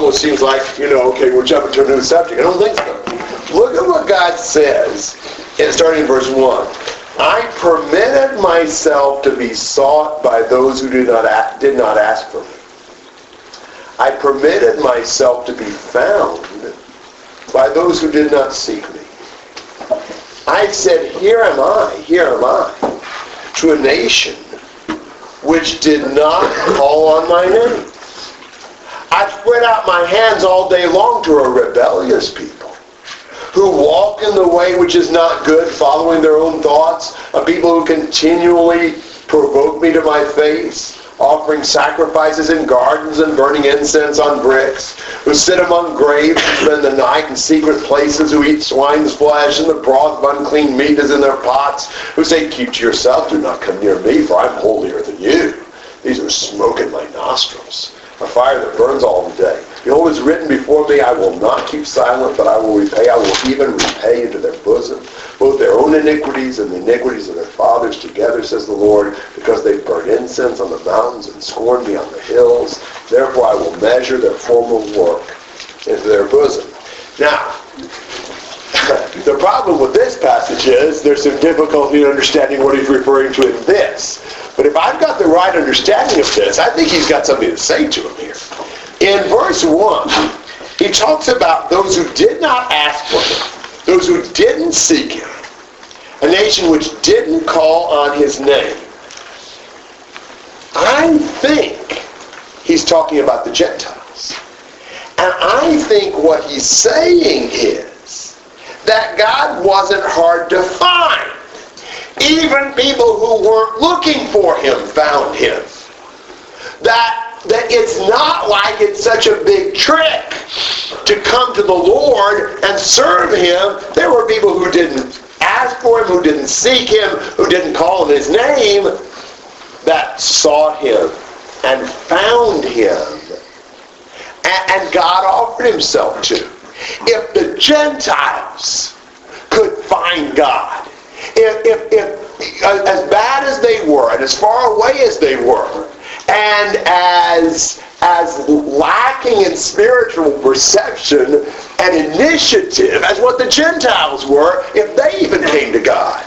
almost seems like, you know, okay, we're jumping to a new subject. I don't think so. Look at what God says, in starting in verse 1. I permitted myself to be sought by those who did not, ask, did not ask for me. I permitted myself to be found by those who did not seek me. I said, Here am I, here am I, to a nation which did not call on my name. I spread out my hands all day long to a rebellious people who walk in the way which is not good, following their own thoughts, a people who continually provoke me to my face, offering sacrifices in gardens and burning incense on bricks, who sit among graves and spend the night in secret places, who eat swine's flesh, and the broth of unclean meat is in their pots, who say, Keep to yourself, do not come near me, for I'm holier than you. These are smoke in my nostrils a fire that burns all the day. Behold, it is written before me, I will not keep silent, but I will repay. I will even repay into their bosom both their own iniquities and the iniquities of their fathers together, says the Lord, because they burned incense on the mountains and scorned me on the hills. Therefore I will measure their former work into their bosom. Now, the problem with this passage is there's some difficulty in understanding what he's referring to in this. But if I've got the right understanding of this, I think he's got something to say to him here. In verse 1, he talks about those who did not ask for him, those who didn't seek him, a nation which didn't call on his name. I think he's talking about the Gentiles. And I think what he's saying is that God wasn't hard to find. Even people who weren't looking for him found him. That, that it's not like it's such a big trick to come to the Lord and serve him. There were people who didn't ask for him, who didn't seek him, who didn't call on his name, that sought him and found him. And God offered himself to. If the Gentiles could find God, if, if, if uh, as bad as they were and as far away as they were and as as lacking in spiritual perception and initiative as what the Gentiles were if they even came to God.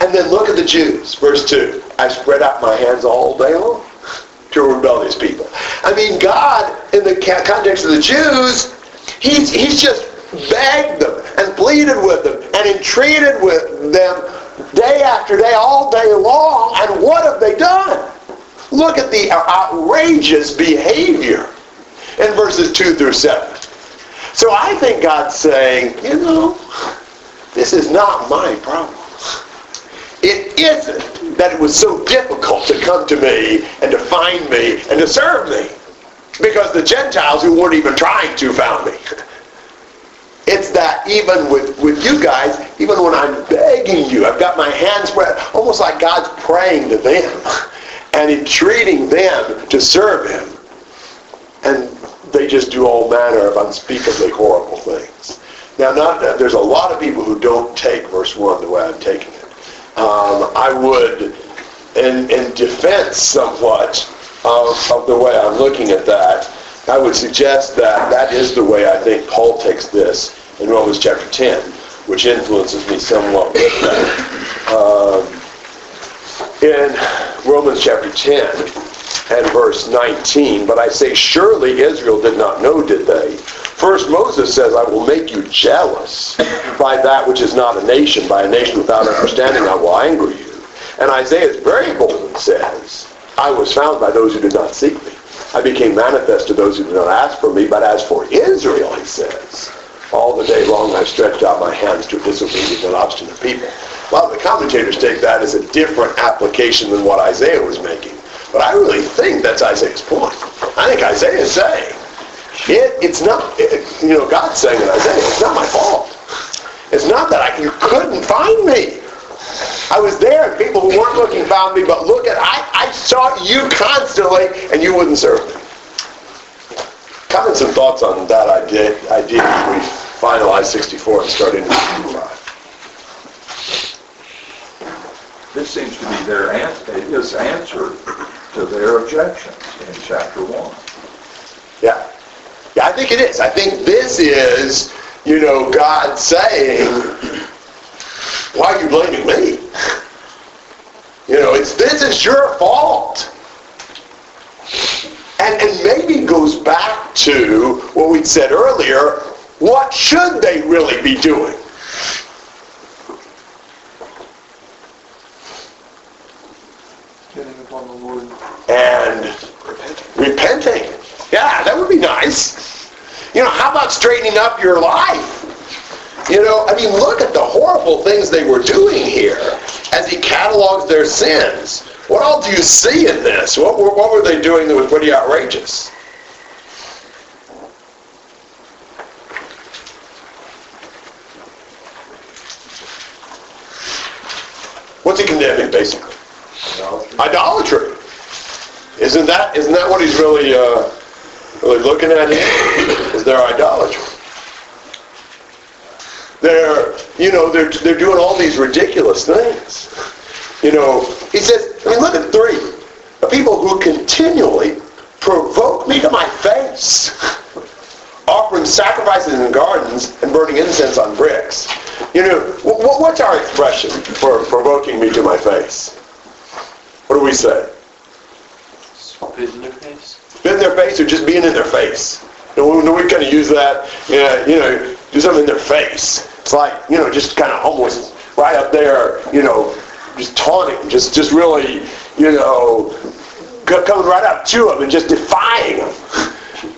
And then look at the Jews, verse 2. I spread out my hands all day long to rebellious people. I mean, God, in the context of the Jews, he's, he's just begged them and pleaded with them and entreated with them day after day, all day long. And what have they done? Look at the outrageous behavior in verses 2 through 7. So I think God's saying, you know, this is not my problem. It isn't that it was so difficult to come to me and to find me and to serve me. Because the Gentiles who weren't even trying to found me. It's that even with, with you guys, even when I'm begging you, I've got my hands spread, almost like God's praying to them and entreating them to serve him. And they just do all manner of unspeakably horrible things. Now, not that there's a lot of people who don't take verse 1 the way I'm taking it. Um, I would, in, in defense somewhat of, of the way I'm looking at that, I would suggest that that is the way I think Paul takes this in Romans chapter 10, which influences me somewhat. Um, in Romans chapter 10 and verse 19, but I say, surely Israel did not know, did they? First, Moses says, I will make you jealous by that which is not a nation, by a nation without understanding, I will anger you. And Isaiah is very bold and says, I was found by those who did not seek me. I became manifest to those who did not ask for me, but as for Israel, he says, all the day long I've stretched out my hands to disobedient and obstinate people. Well, the commentators take that as a different application than what Isaiah was making. But I really think that's Isaiah's point. I think Isaiah is saying, it, it's not, it, you know, God's saying in Isaiah, it's not my fault. It's not that I, you couldn't find me. I was there and people who weren't looking found me, but look at, I, I sought you constantly and you wouldn't serve me. Comments and thoughts on that idea, idea as we finalize 64 and start into 65. This seems to be their answer, his answer to their objections in chapter 1. Yeah. Yeah, I think it is. I think this is, you know, God saying, why are you blaming me? You know, it's this is your fault. And, and maybe goes back to what we said earlier, what should they really be doing? And repenting. Yeah, that would be nice. You know, how about straightening up your life? You know, I mean, look at the horrible things they were doing here as he catalogs their sins. What all do you see in this? What were, what were they doing that was pretty outrageous? What's he condemning, basically? Idolatry. Isn't that isn't that what he's really uh, really looking at here? Is their idolatry? They're you know they're they're doing all these ridiculous things. You know, he says. I mean, look at three. The people who continually provoke me to my face, offering sacrifices in gardens and burning incense on bricks. You know, what's our expression for provoking me to my face? What do we say? Spit in their face. Spit in their face or just being in their face? You know, we kind of use that, yeah, you know, do something in their face. It's like, you know, just kind of almost right up there, you know, just taunting, just, just really, you know, coming right up to them and just defying them,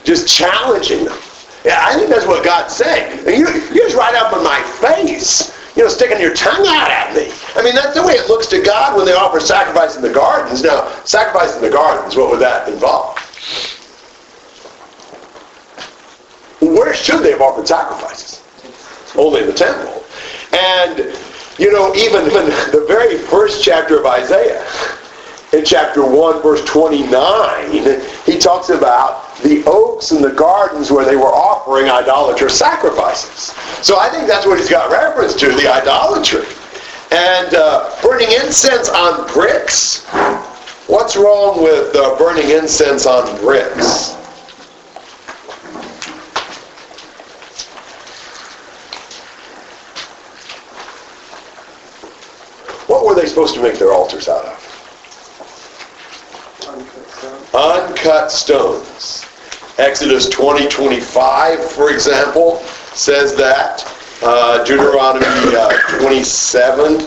just challenging them. Yeah, I think that's what God's saying. And you, you're just right up in my face, you know, sticking your tongue out at me. I mean, that's the way it looks to God when they offer sacrifice in the gardens. Now, sacrifice in the gardens, what would that involve? Where should they have offered sacrifices? Only the temple. And, you know, even in the very first chapter of Isaiah, in chapter 1, verse 29, he talks about the oaks and the gardens where they were offering idolatrous sacrifices. So I think that's what he's got reference to, the idolatry. And uh, burning incense on bricks. What's wrong with uh, burning incense on bricks? What were they supposed to make their altars out of? Uncut stones. Exodus 20, 25, for example, says that. Uh, Deuteronomy uh, 27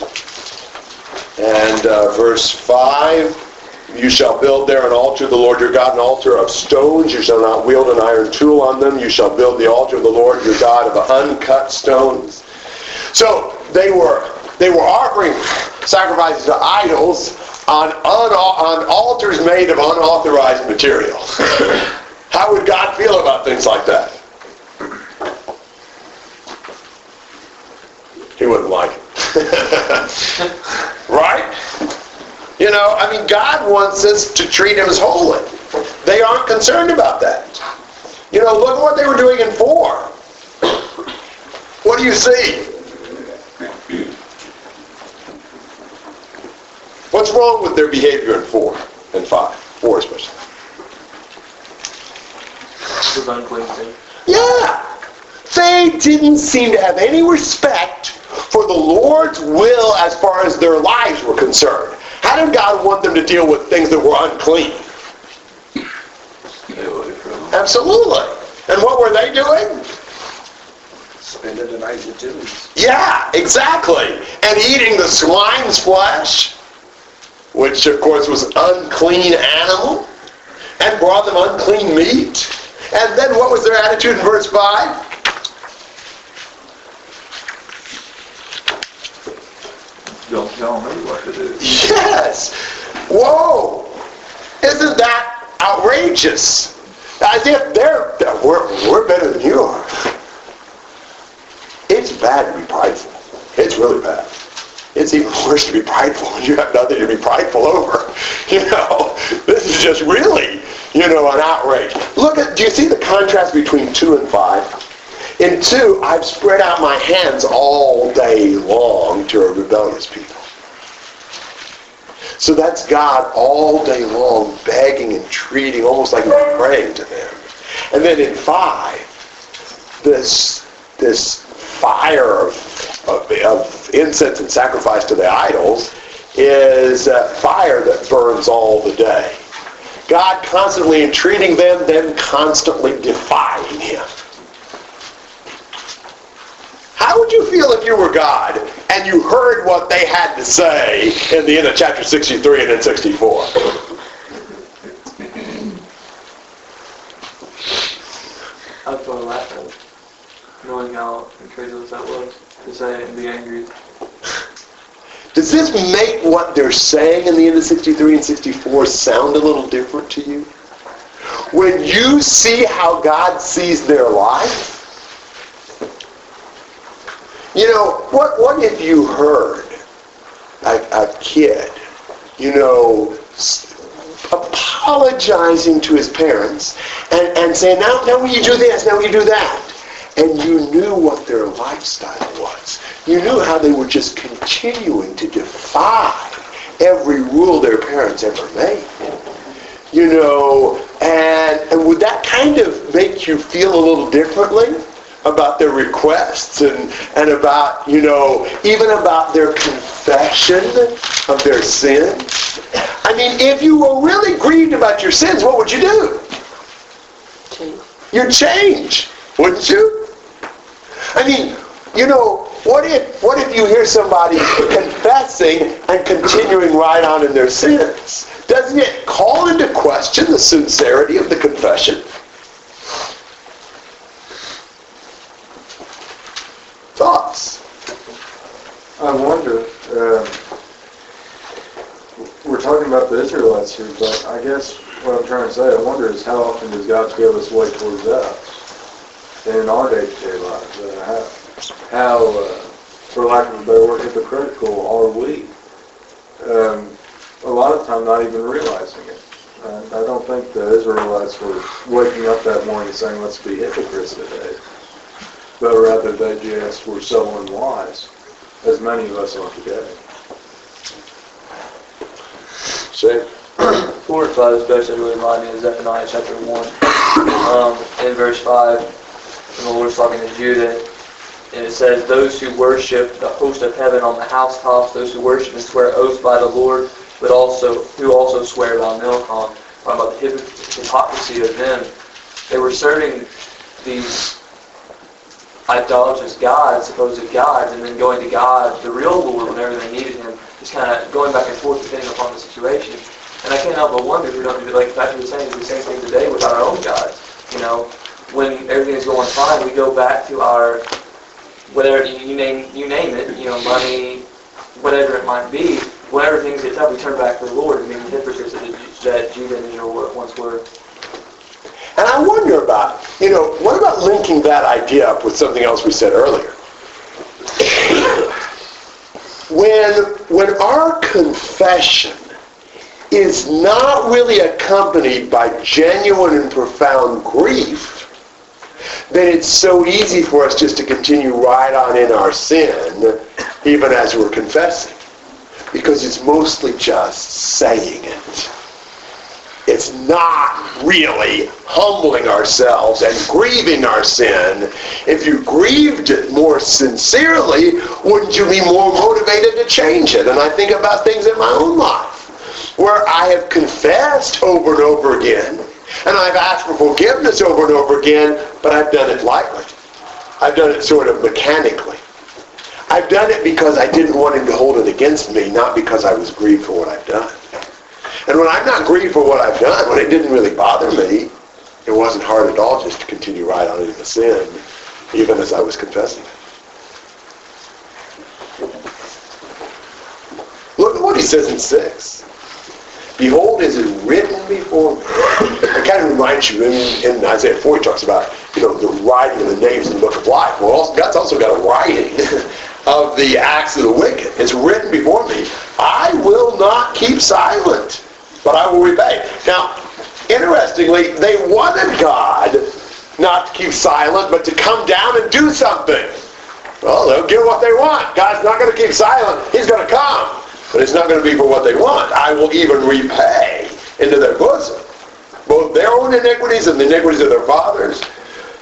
and uh, verse 5. You shall build there an altar the Lord your God, an altar of stones. You shall not wield an iron tool on them. You shall build the altar of the Lord your God of uncut stones. So they were they were offering sacrifices to idols on, on altars made of unauthorized material. How would God feel about things like that? He wouldn't like it. right? You know, I mean, God wants us to treat him as holy. They aren't concerned about that. You know, look at what they were doing in 4. What do you see? What's wrong with their behavior in 4 and 5? 4 especially. unclean Yeah. They didn't seem to have any respect for the Lord's will as far as their lives were concerned. How did God want them to deal with things that were unclean? Absolutely. And what were they doing? Spending the night with Jews. Yeah, exactly. And eating the swine's flesh, which of course was an unclean animal, and brought them unclean meat. And then what was their attitude in verse 5? Don't tell me what to do. Yes. Whoa. Isn't that outrageous? As if they're, we're, we're better than you are. It's bad to be prideful. It's really bad. It's even worse to be prideful when you have nothing to be prideful over. You know, this is just really, you know, an outrage. Look at, do you see the contrast between 2 and 5? In 2, I've spread out my hands all day long to a rebellious people. So that's God all day long begging and treating, almost like he's praying to them. And then in 5, this, this fire of, of, of incense and sacrifice to the idols is a fire that burns all the day. God constantly entreating them, then constantly defying him. How would you feel if you were God and you heard what they had to say in the end of chapter 63 and then 64? I'd probably laugh at it, knowing how incredulous that was to and be angry. Does this make what they're saying in the end of 63 and 64 sound a little different to you? When you see how God sees their life, you know, what, what if you heard a, a kid, you know, apologizing to his parents and, and saying, now, now will you do this, now will you do that? And you knew what their lifestyle was. You knew how they were just continuing to defy every rule their parents ever made. You know, and, and would that kind of make you feel a little differently? about their requests and, and about, you know, even about their confession of their sins. I mean, if you were really grieved about your sins, what would you do? Change. You'd change, wouldn't you? I mean, you know, what if what if you hear somebody confessing and continuing right on in their sins? Doesn't it call into question the sincerity of the confession? Thoughts? I wonder, uh, we're talking about the Israelites here, but I guess what I'm trying to say, I wonder is how often does God give this way towards us in our day-to-day lives? Uh, how, how uh, for lack of a better word, hypocritical are we? Um, a lot of time not even realizing it. Uh, I don't think the Israelites were waking up that morning saying, let's be hypocrites today but rather they just were so unwise, as many of us are today. Four and five especially really remind me of Zephaniah chapter one. Um, in verse five, the Lord's talking to Judah, and it says, "Those who worship the host of heaven on the housetops, those who worship and swear oaths by the Lord, but also who also swear by Milcom." Talking about the hypocrisy of them. They were serving these idolatrous gods, supposed gods, and then going to God, the real Lord, whenever they needed Him, just kind of going back and forth depending upon the situation. And I can't help but wonder if we don't do like Patrick was saying, it's the same thing today with our own gods. You know, when everything is going fine, we go back to our whatever you name you name it, you know, money, whatever it might be. Whenever things get tough, we turn back to the Lord. I mean, the hypocrites that, that Judah and Israel once were. And I wonder about, you know, what about linking that idea up with something else we said earlier? when, when our confession is not really accompanied by genuine and profound grief, then it's so easy for us just to continue right on in our sin, even as we're confessing, because it's mostly just saying it. It's not really humbling ourselves and grieving our sin. If you grieved it more sincerely, wouldn't you be more motivated to change it? And I think about things in my own life where I have confessed over and over again, and I've asked for forgiveness over and over again, but I've done it lightly. I've done it sort of mechanically. I've done it because I didn't want him to hold it against me, not because I was grieved for what I've done. And when I'm not grieved for what I've done, when it didn't really bother me, it wasn't hard at all just to continue right on in the sin, even as I was confessing it. Look at what he says in 6. Behold, is it written before me? It kind of reminds you, in, in Isaiah 4, he talks about, you know, the writing of the names in the book of life. Well, God's also got a writing of the acts of the wicked. It's written before me. I will not keep silent but I will repay. Now, interestingly, they wanted God not to keep silent, but to come down and do something. Well, they'll get what they want. God's not going to keep silent. He's going to come. But it's not going to be for what they want. I will even repay into their bosom. Both their own iniquities and the iniquities of their fathers,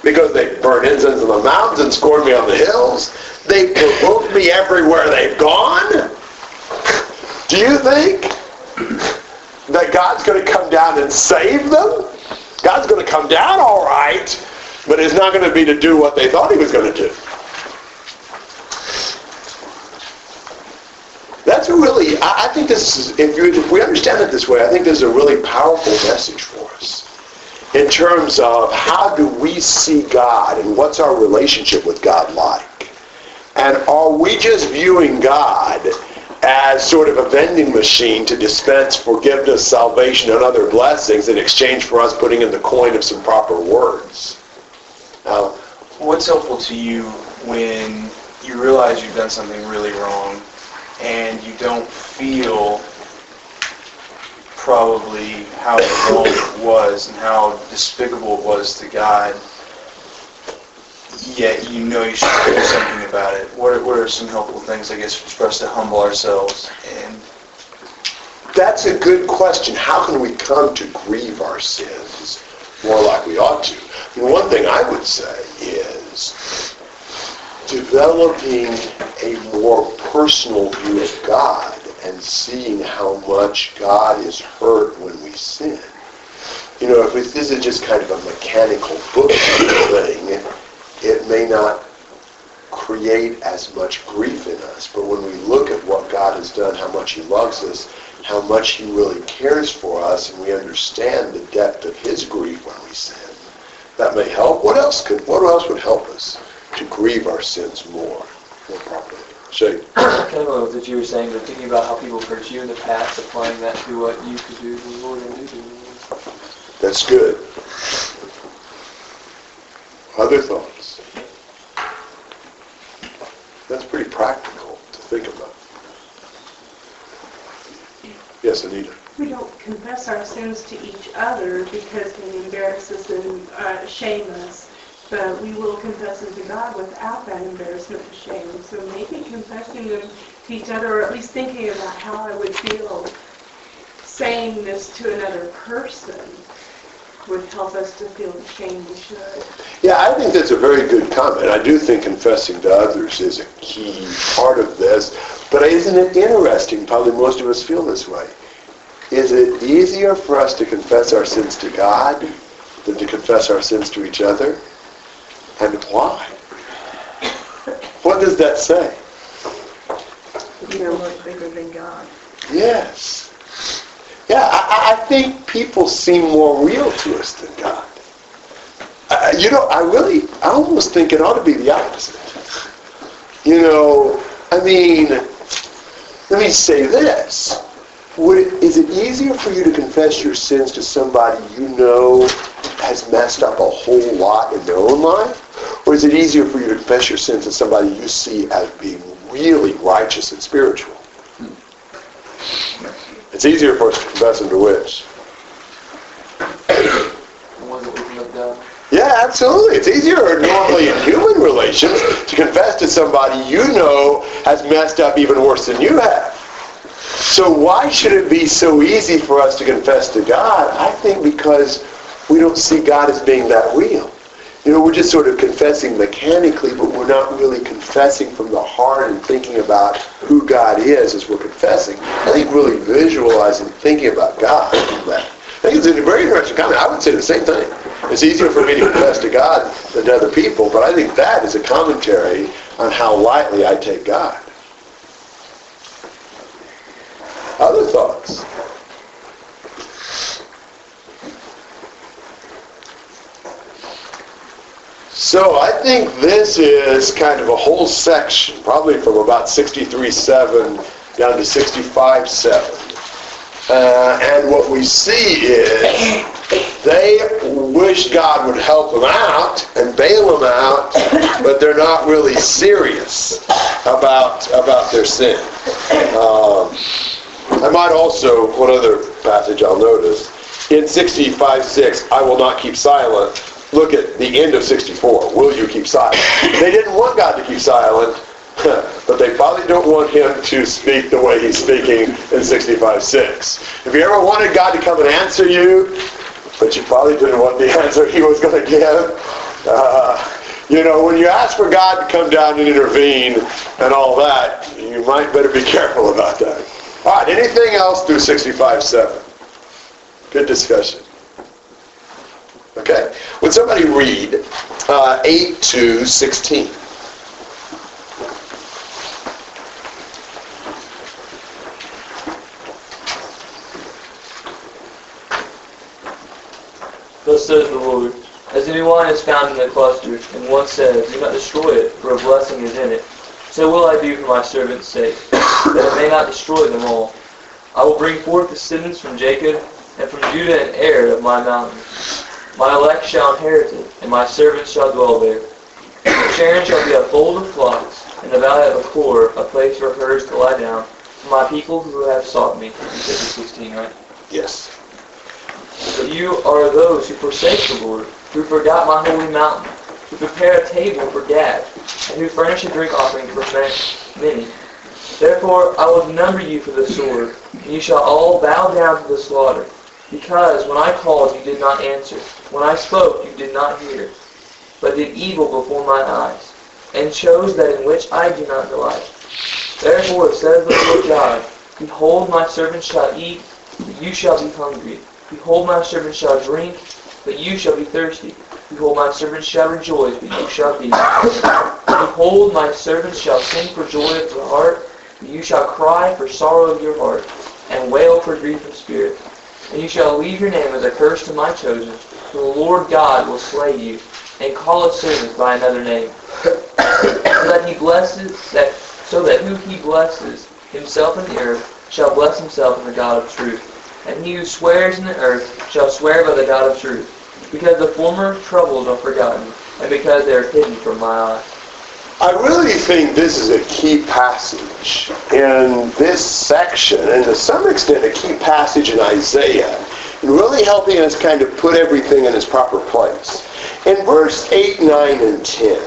because they burn incense on the mountains and scorn me on the hills. They provoke me everywhere they've gone. Do you think that God's going to come down and save them? God's going to come down all right, but it's not going to be to do what they thought he was going to do. That's a really, I think this is, if we understand it this way, I think this is a really powerful message for us in terms of how do we see God and what's our relationship with God like. And are we just viewing God as sort of a vending machine to dispense forgiveness, salvation, and other blessings in exchange for us putting in the coin of some proper words? Now, What's helpful to you when you realize you've done something really wrong and you don't feel probably how wrong it was and how despicable it was to God, yet you know you should do something about it? What are, what are some helpful things, I guess, for us to humble ourselves and That's a good question. How can we come to grieve our sins more like we ought to? One thing I would say is developing a more personal view of God and seeing how much God is hurt when we sin. You know, if this is just kind of a mechanical book thing, it may not create as much grief in us. But when we look at what God has done, how much he loves us, how much he really cares for us, and we understand the depth of his grief when we sin, that may help. What else could? What else would help us to grieve our sins more, more properly? Shay. kind of what that you were saying, but thinking about how people hurt you in the past, applying that to what you could do to the Lord and do to the Lord. That's good. Other thoughts? That's pretty practical to think about. Yes, Anita. We don't confess our sins to each other because it embarrasses and uh, shame us, but we will confess them to God without that embarrassment and shame. So maybe confessing them to each other, or at least thinking about how I would feel saying this to another person, would help us to feel the shame we should. Yeah, I think that's a very good comment. I do think confessing to others is a key part of this. But isn't it interesting? Probably most of us feel this way. Is it easier for us to confess our sins to God than to confess our sins to each other? And why? What does that say? You're much bigger than God. Yes. Yeah, I, I think people seem more real to us than God. Uh, you know, I really, I almost think it ought to be the opposite. You know, I mean, let me say this. Would it, is it easier for you to confess your sins to somebody you know has messed up a whole lot in their own life? Or is it easier for you to confess your sins to somebody you see as being really righteous and spiritual? Hmm. It's easier for us to confess them to which? The ones that we can look. Yeah, absolutely. It's easier normally in human relations to confess to somebody you know has messed up even worse than you have. So why should it be so easy for us to confess to God? I think because we don't see God as being that real. You know, we're just sort of confessing mechanically, but we're not really confessing from the heart and thinking about who God is as we're confessing. I think really visualizing, thinking about God. I think it's a very interesting comment. I would say the same thing. It's easier for me to confess to God than to other people, but I think that is a commentary on how lightly I take God. Other thoughts? So I think this is kind of a whole section, probably from about 63.7 down to 65.7. Uh, and what we see is they wish God would help them out and bail them out, but they're not really serious about about their sin. Um, I might also, one other passage I'll notice, in 65.6, I will not keep silent. Look at the end of 64. Will you keep silent? They didn't want God to keep silent, but they probably don't want him to speak the way he's speaking in 65.6. If you ever wanted God to come and answer you, but you probably didn't want the answer he was going to give. Uh, you know, when you ask for God to come down and intervene and all that, you might better be careful about that. All right, anything else through 65.7? Good discussion. Okay. Would somebody read uh, 8 to 16? Thus says the Lord, as any wine is found in the cluster, and one says, Do not destroy it, for a blessing is in it, so will I do for my servant's sake, that I may not destroy them all. I will bring forth descendants from Jacob, and from Judah an heir of my mountain. My elect shall inherit it, and my servants shall dwell there. And Sharon shall be a fold of flocks, and the valley of Achor a place for herds to lie down, for my people who have sought me. You said 16, right? Yes. But you are those who forsake the Lord, who forgot my holy mountain, who prepare a table for Gad, and who furnish a drink offering for Meni. Therefore I will number you for the sword, and you shall all bow down to the slaughter. Because when I called you did not answer, when I spoke you did not hear, but did evil before my eyes, and chose that in which I do not delight. Therefore says the Lord God, Behold my servant shall eat, but you shall be hungry. Behold, my servant shall drink, but you shall be thirsty. Behold, my servant shall rejoice, but you shall be. Behold, my servant shall sing for joy of the heart, but you shall cry for sorrow of your heart, and wail for grief of spirit. And you shall leave your name as a curse to my chosen, for the Lord God will slay you, and call his servants by another name. so that he blesses that so that who he blesses himself in the earth shall bless himself in the God of truth and he who swears in the earth shall swear by the God of truth, because the former troubles are forgotten, and because they are hidden from my eyes. I really think this is a key passage in this section, and to some extent a key passage in Isaiah, really helping us kind of put everything in its proper place. In verse 8, 9, and 10,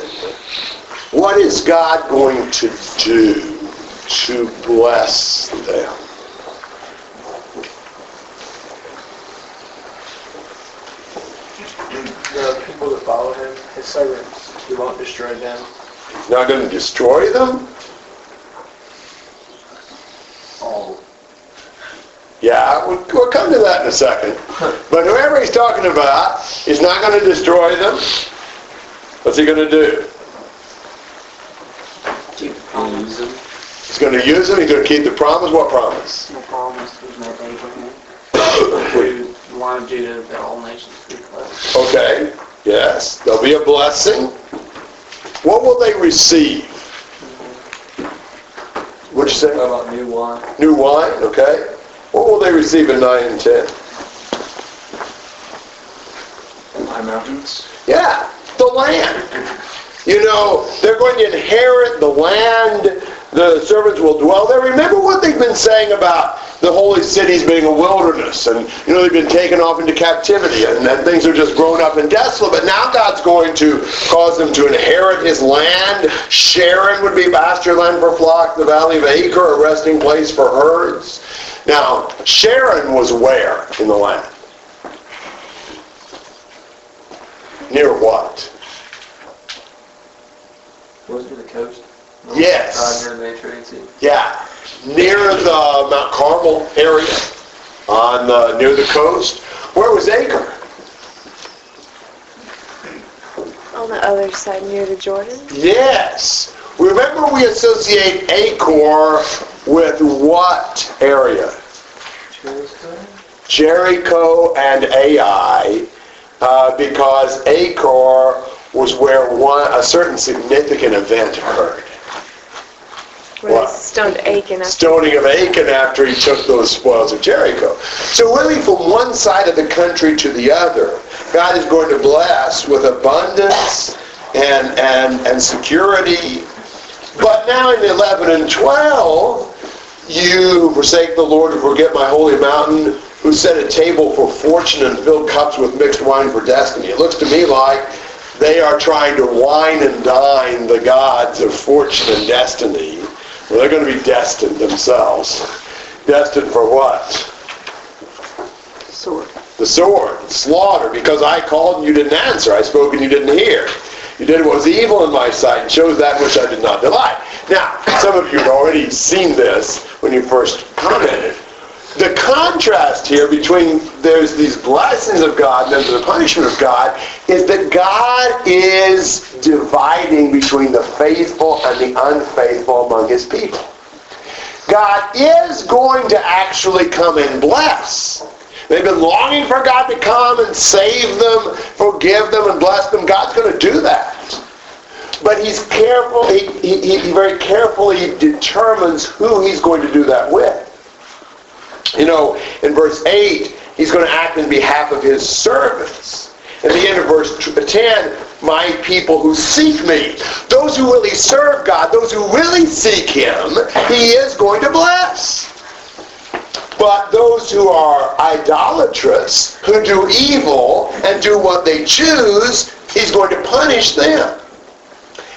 what is God going to do to bless them? The people that follow him, his servants, he won't destroy them. He's not going to destroy them? All. Yeah, we'll, we'll come to that in a second. But whoever he's talking about is not going to destroy them. What's he going to do? Keep the promise. He's going to use them. He's going to keep the promise. What promise? The promise was made to Abraham. Through the line of that all nations would be blessed. Okay. Yes. There'll be a blessing. What will they receive? What'd you say? About new wine. New wine. Okay. What will they receive in 9 and 10? High mountains. Yeah, the land. You know, they're going to inherit the land. The servants will dwell there. Remember what they've been saying about the holy cities being a wilderness. And, you know, they've been taken off into captivity. And then things are just grown up and desolate. But now God's going to cause them to inherit his land. Sharon would be pasture land for flock. The valley of Achor, a resting place for herds. Now, Sharon was where in the land? Near what? Was it the coast? Yes. Uh, near the Mediterranean Sea. Yeah, near the Mount Carmel area, on uh, near the coast. Where was Achor? On the other side near the Jordan? Yes. Remember, we associate Achor with what area? Jericho and Ai, uh, because Achor was where one a certain significant event occurred. Where What? they stoned Achan after stoning of Achan after he took those spoils of Jericho. So really from one side of the country to the other, God is going to bless with abundance and, and, and security. But now in 11 and 12, you forsake the Lord and forget my holy mountain, who set a table for fortune and filled cups with mixed wine for destiny. It looks to me like they are trying to wine and dine the gods of fortune and destiny. Well, they're going to be destined themselves. Destined for what? The sword. the sword, slaughter, because I called and you didn't answer. I spoke and you didn't hear. You did what was evil in my sight and chose that which I did not delight. Now, some of you have already seen this when you first commented. The contrast here between there's these blessings of God and the punishment of God is that God is dividing between the faithful and the unfaithful among his people. God is going to actually come and bless. They've been longing for God to come and save them, forgive them, and bless them. God's going to do that. But he's careful, he, he, he very carefully determines who he's going to do that with. You know, in verse 8, he's going to act in behalf of his servants. At the end of verse 10, my people who seek me. Those who really serve God, those who really seek him, he is going to bless. But those who are idolatrous, who do evil and do what they choose, he's going to punish them.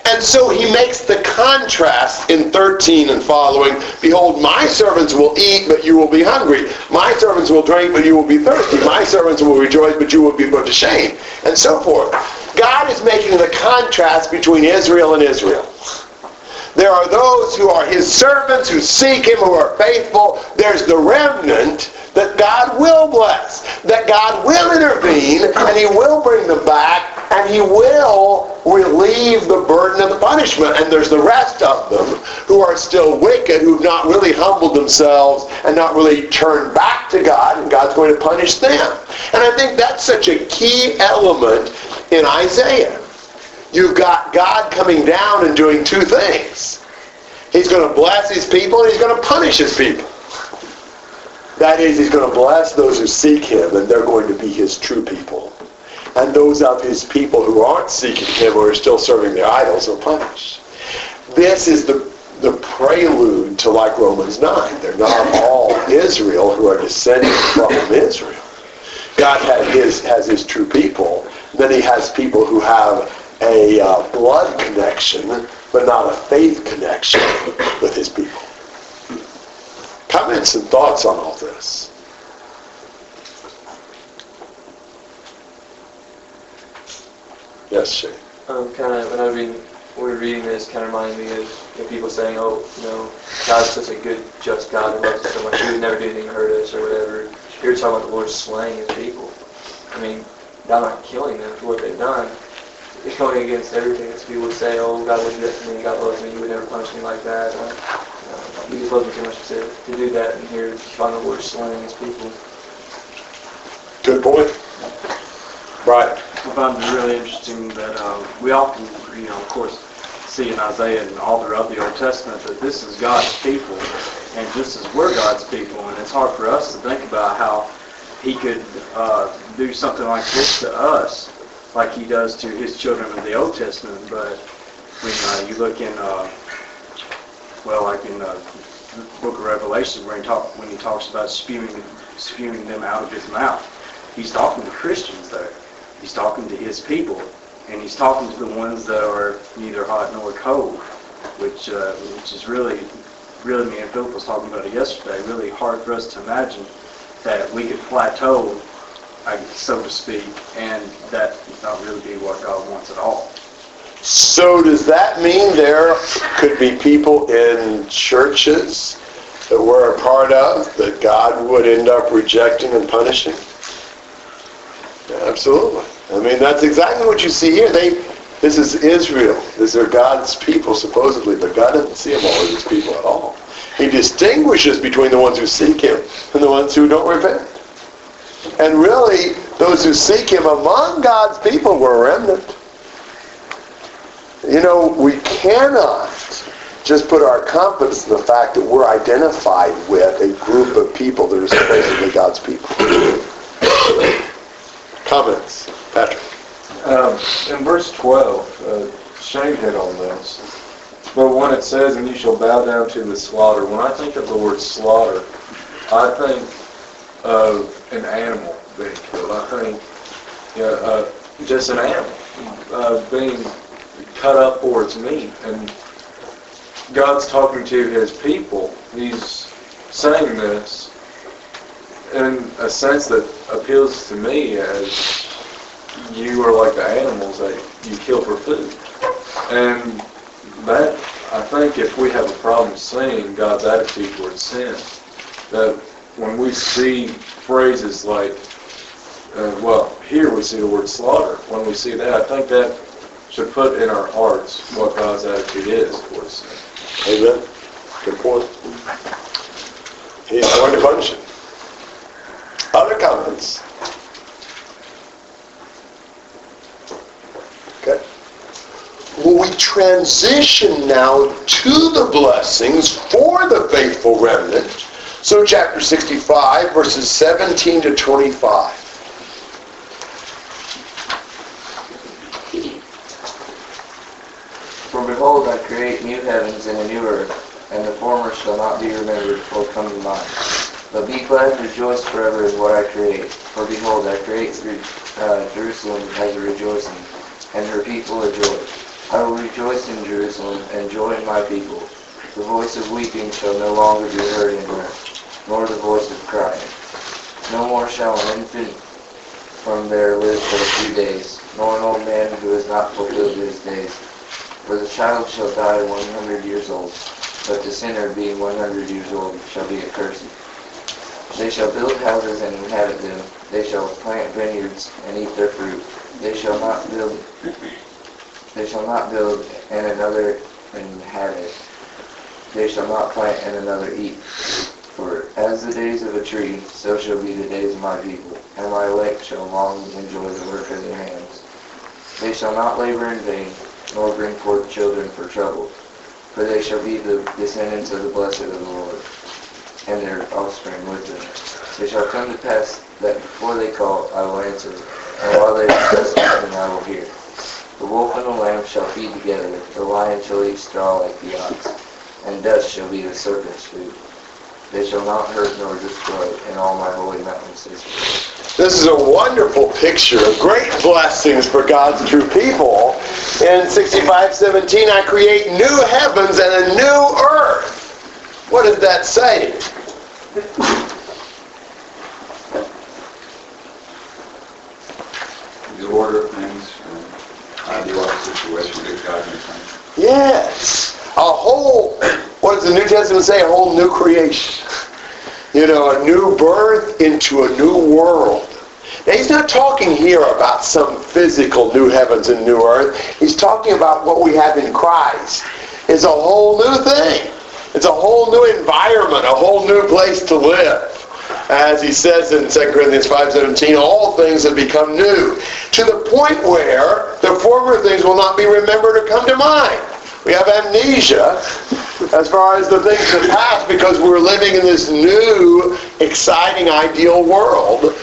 And so he makes the contrast in 13 and following. Behold, my servants will eat, but you will be hungry. My servants will drink, but you will be thirsty. My servants will rejoice, but you will be put to shame. And so forth. God is making the contrast between Israel and Israel. There are those who are his servants, who seek him, who are faithful. There's the remnant that God will bless, that God will intervene, and he will bring them back, and he will relieve the burden of the punishment. And there's the rest of them who are still wicked, who've not really humbled themselves and not really turned back to God, and God's going to punish them. And I think that's such a key element in Isaiah. You've got God coming down and doing two things. He's going to bless his people and he's going to punish his people. That is, he's going to bless those who seek him, and they're going to be his true people. And those of his people who aren't seeking him or are still serving their idols will punish. This is the, the prelude to like Romans 9. They're not all Israel who are descending from Israel. God has his, has his true people. Then he has people who have a uh, blood connection, but not a faith connection with his people. Comments and thoughts on all this? Yes, Shane. Um, kind of, when I read, when we were reading this, kind of reminded me of you know, people saying, oh, you know, God's such a good, just God who loves us so much. He would never do anything to hurt us or whatever. You're talking about the Lord slaying his people. I mean, God not killing them for what they've done. It's going against everything that people would say, oh, God would do that to me, God loves me, He would never punish me like that. Uh, uh, he just loves me too much to, to do that, and here, find the Lord slaying his people. Good point. Right. I find it really interesting that uh, we often, you know, of course, see in Isaiah and all throughout the Old Testament that this is God's people, and just as we're God's people, and it's hard for us to think about how He could uh, do something like this to us, like He does to His children in the Old Testament. But when uh, you look in, uh, well, like in uh, the Book of Revelation, where he talk when He talks about spewing spewing them out of His mouth, He's talking to Christians there. He's talking to his people, and he's talking to the ones that are neither hot nor cold, which uh, which is really, really, me and Philip was talking about it yesterday. Really hard for us to imagine that we could plateau, so to speak, and that not really be what God wants at all. So does that mean there could be people in churches that we're a part of that God would end up rejecting and punishing? Absolutely. I mean, that's exactly what you see here. They, this is Israel. These are God's people, supposedly, but God doesn't see them all as his people at all. He distinguishes between the ones who seek him and the ones who don't repent. And really, those who seek him among God's people were a remnant. You know, we cannot just put our confidence in the fact that we're identified with a group of people that are supposedly God's people. Comments? Patrick? Um, in verse 12, uh, hit on this. But when it says, and you shall bow down to the slaughter, when I think of the word slaughter, I think of an animal being killed. I think yeah, uh, just an animal uh, being cut up for its meat. And God's talking to his people. He's saying this. in a sense that appeals to me as you are like the animals that you kill for food. And that, I think if we have a problem seeing God's attitude towards sin, that when we see phrases like, uh, well, here we see the word slaughter. When we see that, I think that should put in our hearts what God's attitude is towards sin. Amen. Good point. He's going to punish. Other comments? Okay. Well, we transition now to the blessings for the faithful remnant. So chapter 65, verses 17 to 25. For behold, I create new heavens and a new earth, and the former shall not be remembered or come to mind. But be glad and rejoice forever in what I create. For behold, I create uh, Jerusalem as a rejoicing, and her people a joy. I will rejoice in Jerusalem and joy in my people. The voice of weeping shall no longer be heard in her, nor the voice of crying. No more shall an infant from there live for a few days, nor an old man who has not fulfilled his days. For the child shall die one hundred years old, but the sinner being one hundred years old shall be accursed. They shall build houses and inhabit them. They shall plant vineyards and eat their fruit. They shall not build. They shall not build and another inhabit. They shall not plant and another eat. For as the days of a tree, so shall be the days of my people, and my elect shall long enjoy the work of their hands. They shall not labor in vain, nor bring forth children for trouble, for they shall be the descendants of the blessed of the Lord and their offspring with them. It shall come to pass that before they call, I will answer, and while they discuss something, I will hear. The wolf and the lamb shall feed together, the lion shall eat straw like the ox, and dust shall be the serpent's food. They shall not hurt nor destroy in all my holy mountains. This is a wonderful picture of great blessings for God's true people. In 65:17, I create new heavens and a new earth. What does that say? The order of things, ideal situation that God. Yes. A whole, what does the New Testament say? A whole new creation. You know, a new birth into a new world. Now, he's not talking here about some physical new heavens and new earth. He's talking about what we have in Christ. It's a whole new thing. It's a whole new environment, a whole new place to live. As he says in 2 Corinthians 5.17, all things have become new, to the point where the former things will not be remembered or come to mind. We have amnesia as far as the things of the past because we're living in this new, exciting, ideal world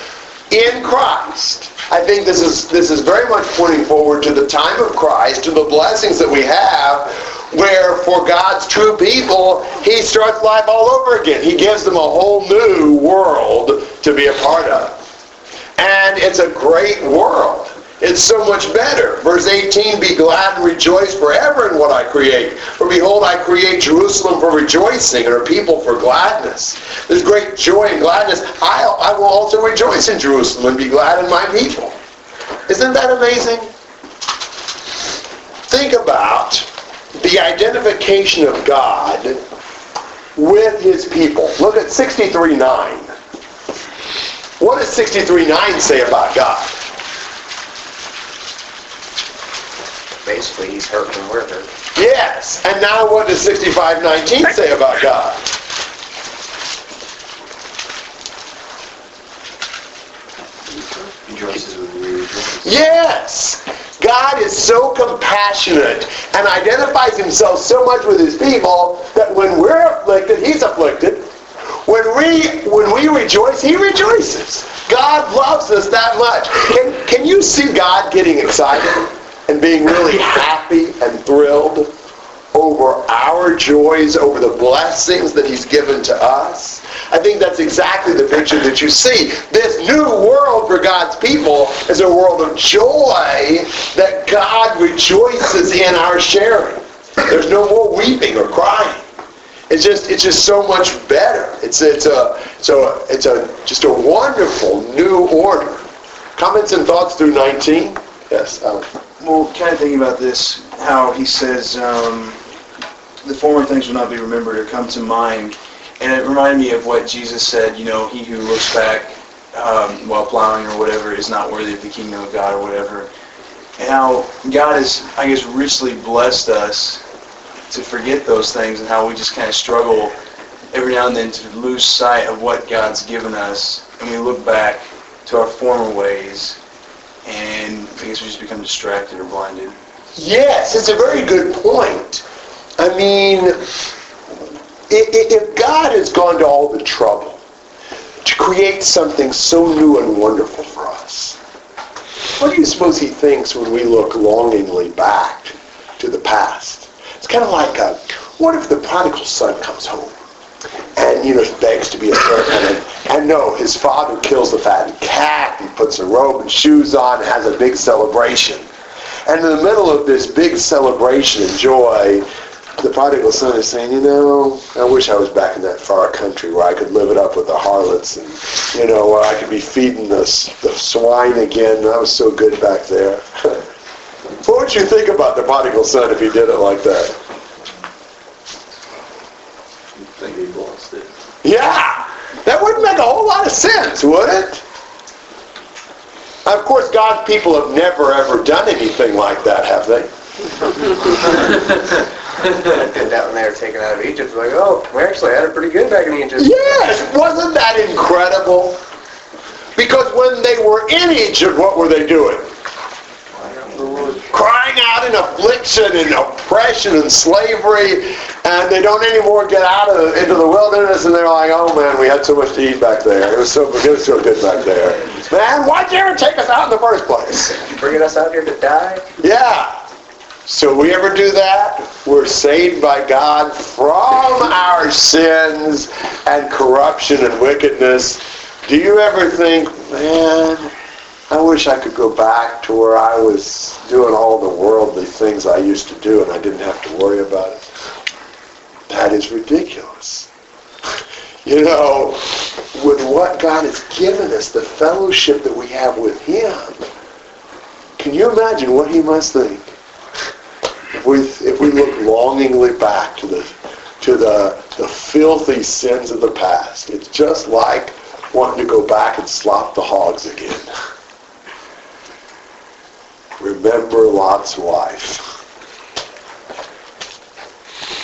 in Christ. I think this is this is very much pointing forward to the time of Christ, to the blessings that we have, where for God's true people, He starts life all over again. He gives them a whole new world to be a part of. And it's a great world. It's so much better. Verse 18, Be glad and rejoice forever in what I create. For behold, I create Jerusalem for rejoicing, and her people for gladness. There's great joy and gladness. I, I will also rejoice in Jerusalem and be glad in my people. Isn't that amazing? Think about the identification of God with his people. Look at 63.9. What does 63.9 say about God? Basically, he's hurt when we're hurt. Yes. And now what does 65.19 say about God? Rejoices with we rejoice. Yes. God is so compassionate and identifies himself so much with his people that when we're afflicted, he's afflicted. When we when we rejoice, he rejoices. God loves us that much. Can, can you see God getting excited and being really happy and thrilled over our joys, over the blessings that he's given to us? I think that's exactly the picture that you see. This new world for God's people is a world of joy that God rejoices in our sharing. There's no more weeping or crying. It's just it's just so much better. It's it's a so it's a just a wonderful new order. Comments and thoughts through 19? Yes, Alan. Well, kind of thinking about this, how he says um, the former things will not be remembered or come to mind, and it reminded me of what Jesus said. You know, he who looks back um, while plowing or whatever is not worthy of the kingdom of God or whatever. And how God has, I guess, richly blessed us to forget those things and how we just kind of struggle every now and then to lose sight of what God's given us and we look back to our former ways and I guess we just become distracted or blinded. Yes, it's a very good point. I mean, if God has gone to all the trouble to create something so new and wonderful for us, what do you suppose he thinks when we look longingly back to the past? It's kind of like, a, what if the prodigal son comes home and, you know, begs to be a servant and, and no, his father kills the fattened calf, he puts a robe and shoes on has a big celebration. And in the middle of this big celebration and joy, the prodigal son is saying, you know, I wish I was back in that far country where I could live it up with the harlots and, you know, where I could be feeding the, the swine again. I was so good back there. What would you think about the prodigal son if he did it like that? You'd think he lost it. Yeah, that wouldn't make a whole lot of sense, would it? Of course, God's people have never ever done anything like that, have they? did that when they were taken out of Egypt. Like, oh, we actually had it pretty good back in Egypt. Yes, wasn't that incredible? Because when they were in Egypt, what were they doing? crying out in affliction and oppression and slavery, and they don't anymore get out of into the wilderness, and they're like, "Oh man, we had so much to eat back there. It was so it was so good back there. Man, why'd you ever take us out in the first place? Bringing us out here to die? Yeah. So we ever do that? We're saved by God from our sins and corruption and wickedness. Do you ever think, man, I wish I could go back to where I was doing all the worldly things I used to do and I didn't have to worry about it. That is ridiculous. You know, with what God has given us, the fellowship that we have with Him, can you imagine what He must think? If we, if we look longingly back to the to the, the filthy sins of the past, it's just like wanting to go back and slop the hogs again. Remember Lot's wife.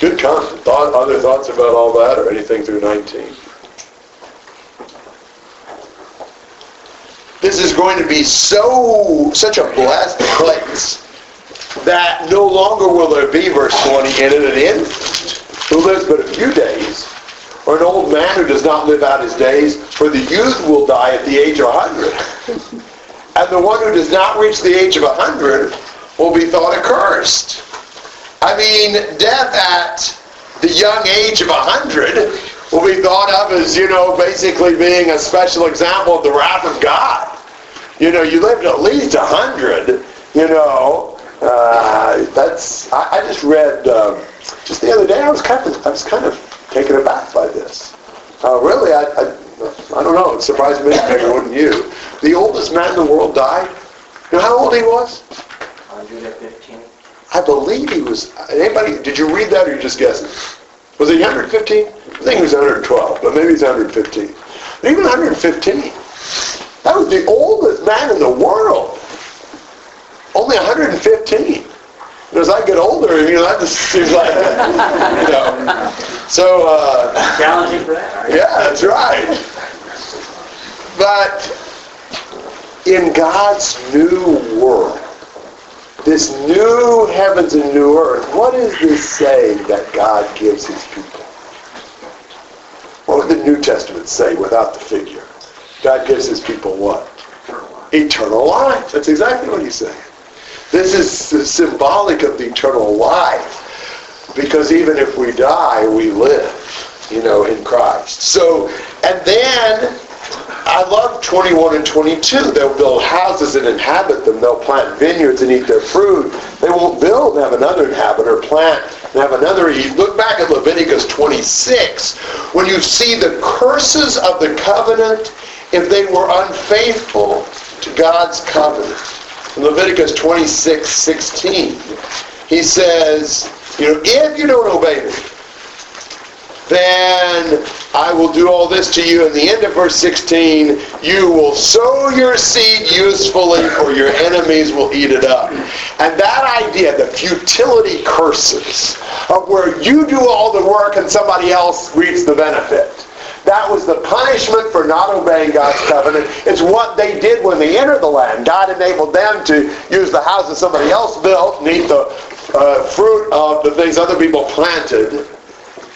Good comment. Thought, other thoughts about all that or anything through 19? This is going to be so, such a blessed place that no longer will there be, verse 20, in it an infant who lives but a few days, or an old man who does not live out his days, for the youth will die at the age of 100. and the one who does not reach the age of 100 will be thought accursed. I mean, death at the young age of 100 will be thought of as, you know, basically being a special example of the wrath of God. You know, you lived at least 100, you know, uh, that's, I, I, just read, um, just the other day, I was kind of, I was kind of taken aback by this. Uh, really, I, I I don't know. It surprised me, maybe wouldn't you? The oldest man in the world died. You know how old he was? 115. I believe he was. Anybody? Did you read that, or you just guessing? Was he 115? I think he was 112, but maybe he's 115. But even 115. That was the oldest man in the world. Only 115. And as I get older, you know, that just seems like, you know. So, uh, Challenging for that, yeah, that's right. But in God's new world, this new heavens and new earth, what is this saying that God gives his people? What would the New Testament say without the figure? God gives his people what? Eternal life. That's exactly what he's saying. This is symbolic of the eternal life. Because even if we die, we live, you know, in Christ. So, and then I love 21 and 22. They'll build houses and inhabit them. They'll plant vineyards and eat their fruit. They won't build and have another inhabit or plant and have another eat. Look back at Leviticus 26. When you see the curses of the covenant if they were unfaithful to God's covenant. Leviticus 26, 16, he says, you know, if you don't obey me, then I will do all this to you. In the end of verse 16, you will sow your seed usefully, for your enemies will eat it up. And that idea, the futility curses, of where you do all the work and somebody else reaps the benefit. That was the punishment for not obeying God's covenant. It's what they did when they entered the land. God enabled them to use the house that somebody else built and eat the uh, fruit of the things other people planted.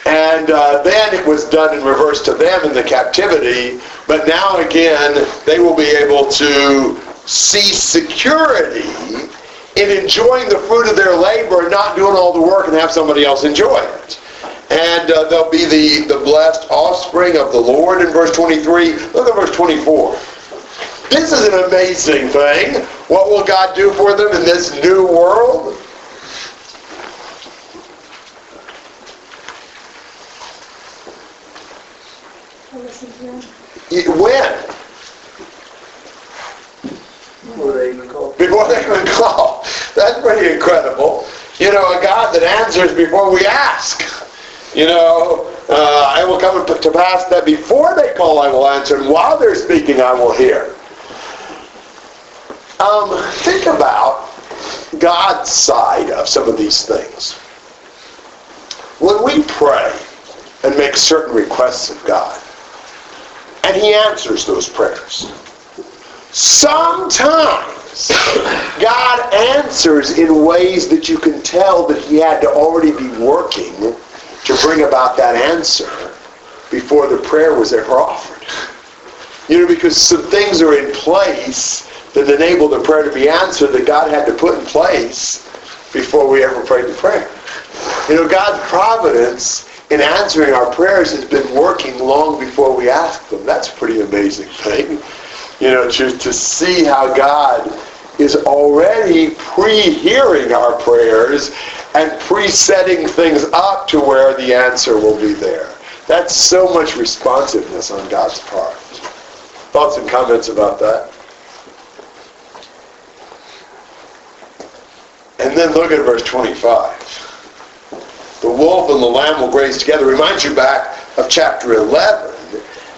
And uh, then it was done in reverse to them in the captivity. But now again, they will be able to see security in enjoying the fruit of their labor and not doing all the work and have somebody else enjoy it. And uh, they'll be the, the blessed offspring of the Lord in verse 23. Look at verse 24. This is an amazing thing. What will God do for them in this new world? When? Before they even call. Before they even call. That's pretty incredible. You know, a God that answers before we ask. You know, uh, I will come to pass that before they call I will answer, and while they're speaking I will hear. Um, think about God's side of some of these things. When we pray and make certain requests of God, and he answers those prayers. Sometimes God answers in ways that you can tell that he had to already be working to bring about that answer before the prayer was ever offered. You know, because some things are in place that enable the prayer to be answered that God had to put in place before we ever prayed the prayer. You know, God's providence in answering our prayers has been working long before we ask them. That's a pretty amazing thing. You know, to, to see how God is already pre-hearing our prayers and pre-setting things up to where the answer will be there. That's so much responsiveness on God's part. Thoughts and comments about that? And then look at verse 25 the wolf and the lamb will graze together reminds you back of chapter 11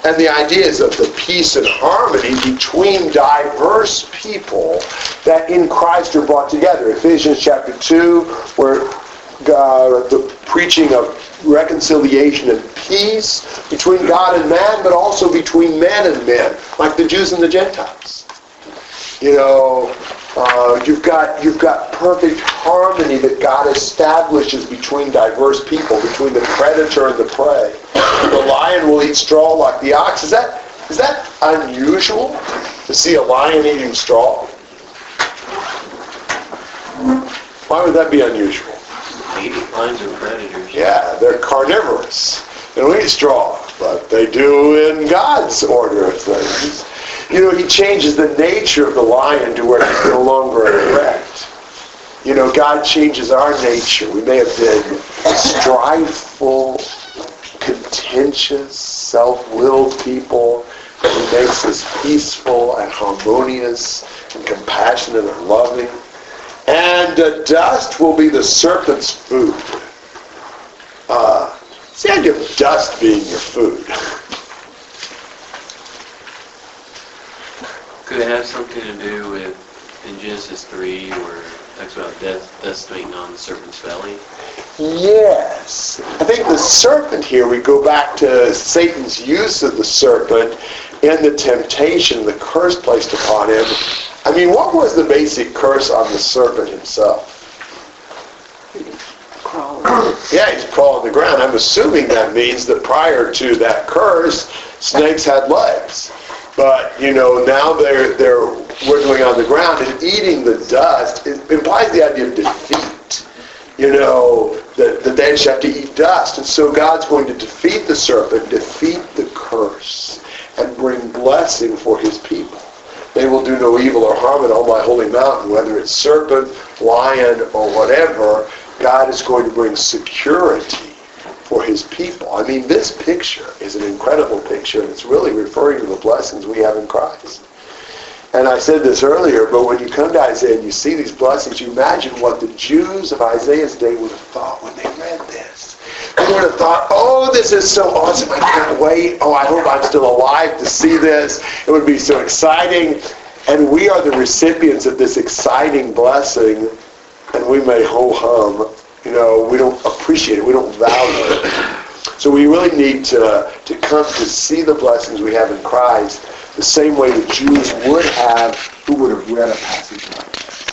and the ideas of the peace and harmony between diverse people that in Christ are brought together. Ephesians chapter 2, where uh, the preaching of reconciliation and peace between God and man, but also between man and men, like the Jews and the Gentiles. You know, uh, you've got you've got perfect harmony that God establishes between diverse people, between the predator and the prey. The lion will eat straw like the ox. Is that is that unusual to see a lion eating straw? Why would that be unusual? Lions are predators. Yeah, they're carnivorous. They don't eat straw, but they do in God's order of things. You know, he changes the nature of the lion to where he's no longer erect. You know, God changes our nature. We may have been strifeful, contentious, self-willed people, he makes us peaceful and harmonious and compassionate and loving. And uh, dust will be the serpent's food. Uh, the idea of dust being your food. Could it have something to do with, in Genesis 3, where it talks about death, dust being on the serpent's belly? Yes. I think the serpent here, we go back to Satan's use of the serpent in the temptation, the curse placed upon him. I mean, what was the basic curse on the serpent himself? Yeah, he's crawling the ground. I'm assuming that means that prior to that curse, snakes had legs. But, you know, now they're, they're wiggling on the ground and eating the dust. It implies the idea of defeat. You know, that, that they have to eat dust. And so God's going to defeat the serpent, defeat the curse, and bring blessing for his people. They will do no evil or harm in all my holy mountain, whether it's serpent, lion, or whatever, God is going to bring security for his people. I mean, this picture is an incredible picture, and it's really referring to the blessings we have in Christ. And I said this earlier, but when you come to Isaiah and you see these blessings, you imagine what the Jews of Isaiah's day would have thought when they read this. They would have thought, oh, this is so awesome. I can't wait. Oh, I hope I'm still alive to see this. It would be so exciting. And we are the recipients of this exciting blessing, and we may ho-hum. You know, we don't appreciate it. We don't value it. So we really need to, to come to see the blessings we have in Christ the same way the Jews would have who would have read a passage like this.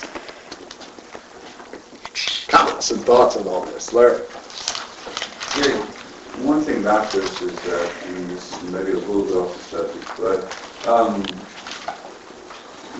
Comments and thoughts on all this, Larry? Yeah, one thing about this is that, and this is maybe a little bit off the subject, but um,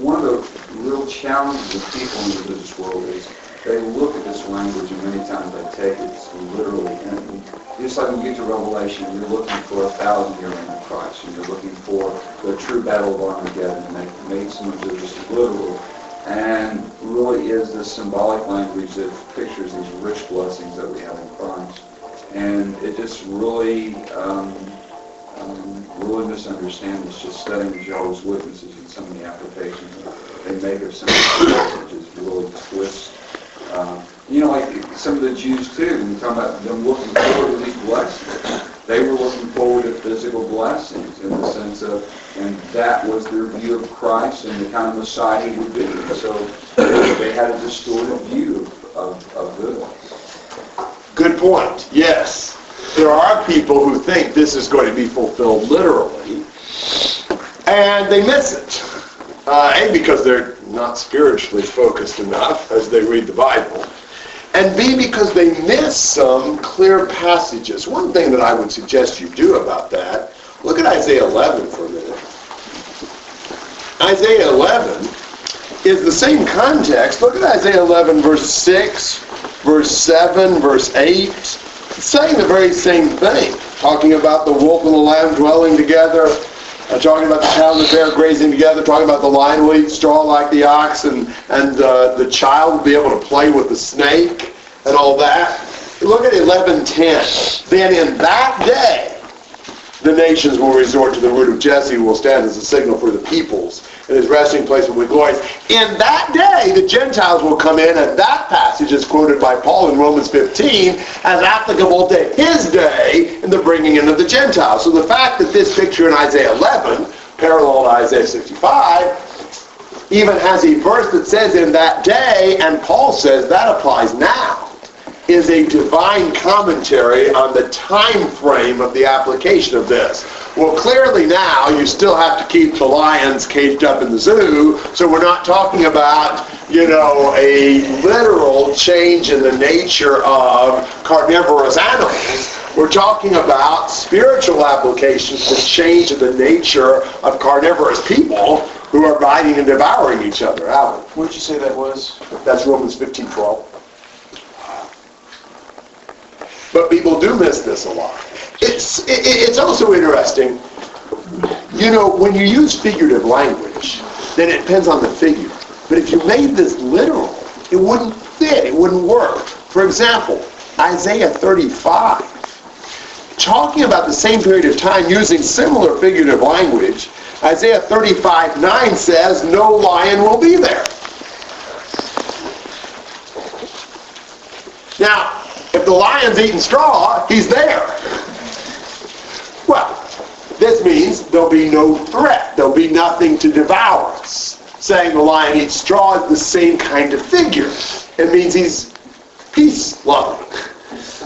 one of the real challenges of people in the religious world is they look at this language and many times they take it literally. And just like when you get to Revelation, you're looking for a thousand year reign of Christ, and you're looking for the true battle of Armageddon, and they made some of this literal. And really is the symbolic language that pictures these rich blessings that we have in Christ. And it just really, um, um, really misunderstands just studying Jehovah's Witnesses and some of the applications they make of some of the passages really twist um, you know, like some of the Jews too, when you talk about them looking forward to these blessings, they were looking forward to physical blessings in the sense of, and that was their view of Christ and the kind of Messiah he would be. So they had a distorted view of, of this. Good point. Yes. There are people who think this is going to be fulfilled literally, and they miss it. Uh, a, because they're not spiritually focused enough as they read the Bible, and B, because they miss some clear passages. One thing that I would suggest you do about that, look at Isaiah 11 for a minute. Isaiah 11 is the same context. Look at Isaiah 11, verse 6, verse 7, verse 8. It's saying the very same thing, talking about the wolf and the lamb dwelling together, uh, talking about the cow and the bear grazing together, talking about the lion will eat straw like the ox, and, and uh, the child will be able to play with the snake and all that. Look at 11.10. Then in that day, the nations will resort to the root of Jesse, who will stand as a signal for the peoples, and his resting place will be glorious. In that day, the Gentiles will come in, and that passage is quoted by Paul in Romans 15 as applicable to his day in the bringing in of the Gentiles. So the fact that this picture in Isaiah 11, parallel to Isaiah 65, even has a verse that says in that day, and Paul says that applies now is a divine commentary on the time frame of the application of this. Well, clearly now you still have to keep the lions caged up in the zoo, so we're not talking about, you know, a literal change in the nature of carnivorous animals. We're talking about spiritual applications to change in the nature of carnivorous people who are biting and devouring each other. Alan. What did you say that was? That's Romans 15, 12. But people do miss this a lot. It's, it, it's also interesting, you know, when you use figurative language, then it depends on the figure. But if you made this literal, it wouldn't fit, it wouldn't work. For example, Isaiah 35, talking about the same period of time using similar figurative language, Isaiah 35, 9 says, no lion will be there. Now, if the lion's eating straw, he's there. Well, this means there'll be no threat. There'll be nothing to devour us. Saying the lion eats straw is the same kind of figure. It means he's peace-loving.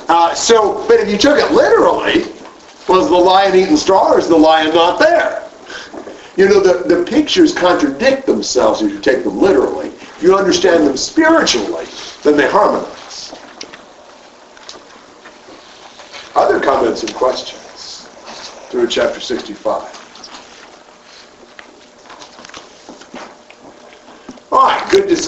Uh, so, but if you took it literally, was the lion eating straw or is the lion not there? You know, the, the pictures contradict themselves if you take them literally. If you understand them spiritually, then they harmonize. Other comments and questions through chapter 65? All right, good discussion.